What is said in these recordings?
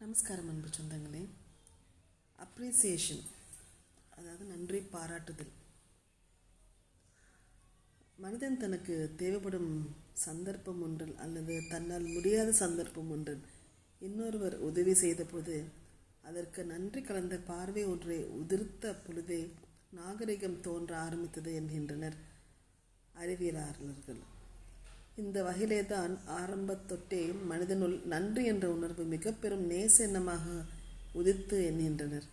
நமஸ்காரம் அன்பு சொந்தங்களே. அப்ரிசியேஷன் அதாவது நன்றி பாராட்டுதல். மனிதன் தனக்கு தேவைப்படும் சந்தர்ப்பம் ஒன்றில் அல்லது தன்னால் முடியாத சந்தர்ப்பம் ஒன்றில் இன்னொருவர் உதவி செய்தபோது அதற்கு நன்றி கலந்த பார்வை ஒன்றை உதிர்த்த பொழுதே நாகரிகம் தோன்ற ஆரம்பித்தது என்கின்றனர் அறிவியலாளர்கள். இந்த வகையிலே தான் ஆரம்பத்தொட்டே மனிதனுள் நன்றி என்ற உணர்வு மிக பெரும் நேச எண்ணமாக உதித்து எண்ணுகின்றனர்.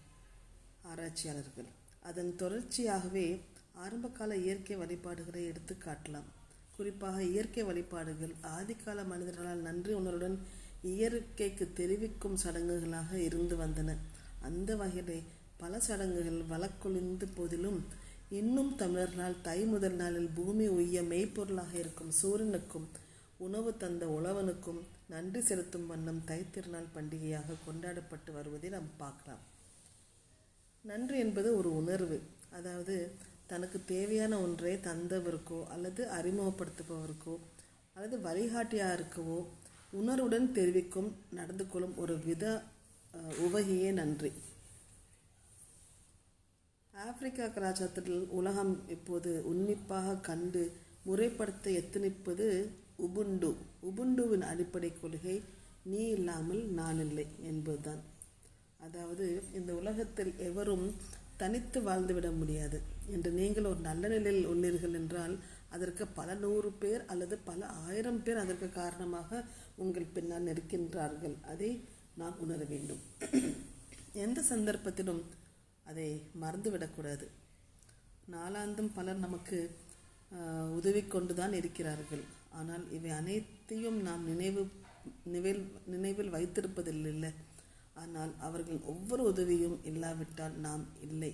ஆராய்ச்சியாளர்கள் அதன் தொடர்ச்சியாகவே ஆரம்பகால இயற்கை வழிபாடுகளை எடுத்து காட்டலாம். குறிப்பாக இயற்கை வழிபாடுகள் ஆதிகால மனிதர்களால் நன்றி உணர்வுடன் இயற்கைக்கு தெரிவிக்கும் சடங்குகளாக இருந்து வந்தன. அந்த வகையிலே பல சடங்குகள் வழக்கொழிந்த போதிலும் இன்னும் தமிழர்களால் தை முதல் நாளில் பூமி உய்ய மெய்ப்பொருளாக இருக்கும் சூரியனுக்கும் உணவு தந்த உழவனுக்கும் நன்றி செலுத்தும் வண்ணம் தைத்திருநாள் பண்டிகையாக கொண்டாடப்பட்டு வருவதை நாம் பார்க்கலாம். நன்றி என்பது ஒரு உணர்வு. அதாவது தனக்கு தேவையான ஒன்றை தந்தவருக்கோ அல்லது அறிமுகப்படுத்துபவருக்கோ அல்லது வழிகாட்டியாருக்கவோ உணர்வுடன் தெரிவிக்கும் நடந்து கொள்ளும் ஒரு வித உவகையே நன்றி. ஆப்பிரிக்கா கலாச்சாரத்தில் உலகம் இப்போது உன்னிப்பாக கண்டு முறைப்படுத்த எத்தனிப்பது உபுண்டு. உபுண்டுவின் அடிப்படை கொள்கை நீ இல்லாமல் நான் இல்லை என்பதுதான். அதாவது இந்த உலகத்தில் எவரும் தனித்து வாழ்ந்துவிட முடியாது. என்று நீங்கள் ஒரு நல்ல நிலையில் உள்ளீர்கள் என்றால் அதற்கு பல நூறு பேர் அல்லது பல ஆயிரம் பேர் அதற்கு காரணமாக உங்கள் பின்னால் இருக்கின்றார்கள் அதை நாம் உணர வேண்டும். எந்த சந்தர்ப்பத்திலும் அதை மறந்துவிடக்கூடாது. நாளாந்தும் பலர் நமக்கு உதவி கொண்டுதான் இருக்கிறார்கள். ஆனால் இவை அனைத்தையும் நாம் நினைவு நினைவில் நினைவில் வைத்திருப்பதில்லை ஆனால் அவர்கள் ஒவ்வொரு உதவியும் இல்லாவிட்டால் நாம் இல்லை.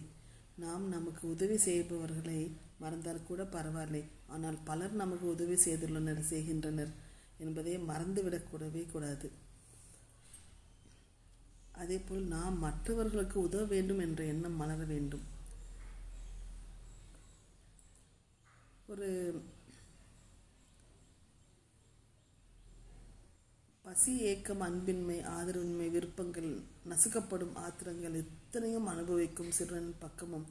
நாம் நமக்கு உதவி செய்பவர்களை மறந்தால் கூட பரவாயில்லை. ஆனால் பலர் நமக்கு உதவி செய்துள்ளனர் செய்கின்றனர் என்பதை மறந்துவிடக்கூடவே கூடாது. அதேபோல் நாம் மற்றவர்களுக்கு உதவ வேண்டும் என்ற எண்ணம் மலர வேண்டும். ஒரு பசி ஏக்கம் அன்பின்மை ஆதரவின்மை விருப்பங்கள் நசுக்கப்படும் ஆத்திரங்கள் இத்தனையும் அனுபவிக்கும் சிறுவன் பக்கமும்.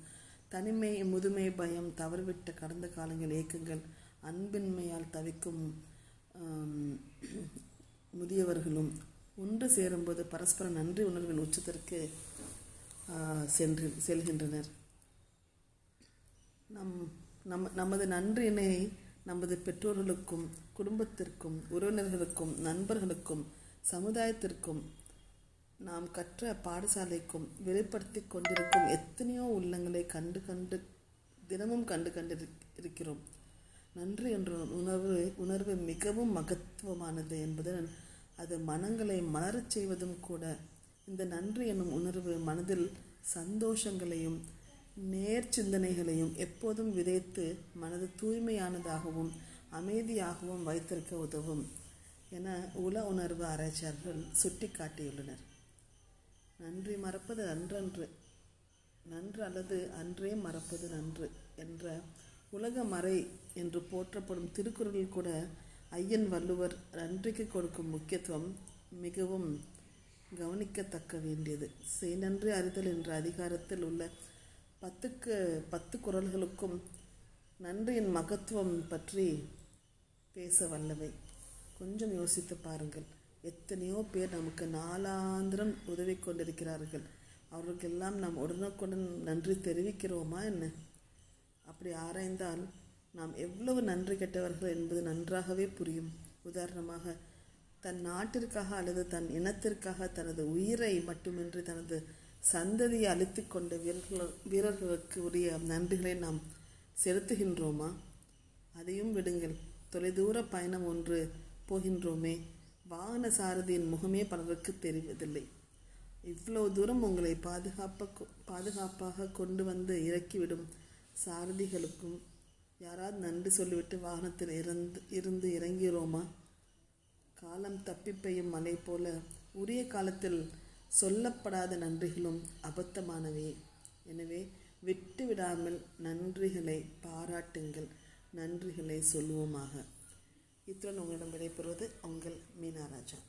தனிமை முதுமை பயம் தவறுவிட்ட கடந்த காலங்கள் ஏக்கங்கள் அன்பின்மையால் தவிக்கும் முதியவர்களும் ஒன்று சேரும்போது பரஸ்பர நன்றி உணர்வின் உச்சத்திற்கு சென்று செல்கின்றனர். நம் நம் நமது நன்றியினை நமது பெற்றோர்களுக்கும் குடும்பத்திற்கும் உறவினர்களுக்கும் நண்பர்களுக்கும் சமுதாயத்திற்கும் நாம் கற்ற பாடசாலைக்கும் வெளிப்படுத்தி கொண்டிருக்கும் எத்தனையோ உள்ளங்களை கண்டு கண்டு தினமும் கண்டு கண்டு இருக்கிறோம் நன்றி என்ற உணர்வு உணர்வு மிகவும் மகத்துவமானது என்பதுடன் அது மனங்களை மலரச் செய்வதும் கூட. இந்த நன்றி என்னும் உணர்வு மனதில் சந்தோஷங்களையும் நேர் சிந்தனைகளையும் எப்போதும் விதைத்து மனது தூய்மையானதாகவும் அமைதியாகவும் வைத்திருக்க உதவும் என உல உணர்வு ஆராய்ச்சியாளர்கள் சுட்டி காட்டியுள்ளனர் நன்றி மறப்பது அன்றன்று நன்று அல்லது அன்றே மறப்பது நன்று என்ற உலக மறை என்று போற்றப்படும் திருக்குறளில் கூட ஐயன் வள்ளுவர் நன்றிக்கு கொடுக்கும் முக்கியத்துவம் மிகவும் கவனிக்கத்தக்க வேண்டியது. செய் நன்றி அறிதல் என்ற அதிகாரத்தில் உள்ள பத்துக்கு பத்து குரல்களுக்கும் நன்றியின் மகத்துவம் பற்றி பேச வல்லவை. கொஞ்சம் யோசித்து பாருங்கள். எத்தனையோ பேர் நமக்கு நாளாந்திரம் உதவி கொண்டிருக்கிறார்கள். அவர்களுக்கெல்லாம் நாம் உடனுக்குடன் நன்றி தெரிவிக்கிறோமா என்ன? அப்படி ஆராய்ந்தால் நாம் எவ்வளவு நன்றி கெட்டவர்கள் என்பது நன்றாகவே புரியும். உதாரணமாக தன் நாட்டிற்காக அல்லது தன் இனத்திற்காக தனது உயிரை மட்டுமின்றி தனது சந்ததியை அழித்து கொண்ட வீரர்கள் வீரர்களுக்கு உரிய நன்றிகளை நாம் செலுத்துகின்றோமா? அதையும் விடுங்கள். தொலைதூர பயணம் ஒன்று போகின்றோமே. வாகன சாரதியின் முகமே பலருக்கு தெரிவதில்லை. இவ்வளவு தூரம் உங்களை பாதுகாப்பாக பாதுகாப்பாக கொண்டு வந்து இறக்கிவிடும் சாரதிகளுக்கும் யாராவது நன்றி சொல்லிவிட்டு வாகனத்தில் இருந்து இருந்து இறங்கிறோமா காலம் தப்பி பெய்யும் மலை போல உரிய காலத்தில் சொல்லப்படாத நன்றிகளும் அபத்தமானவே. எனவே விட்டு விடாமல் நன்றிகளை பாராட்டுங்கள் நன்றிகளை சொல்லுவோமாக. இத்துடன் உங்களிடம் விடைபெறுவது உங்கள் மீனாராஜா.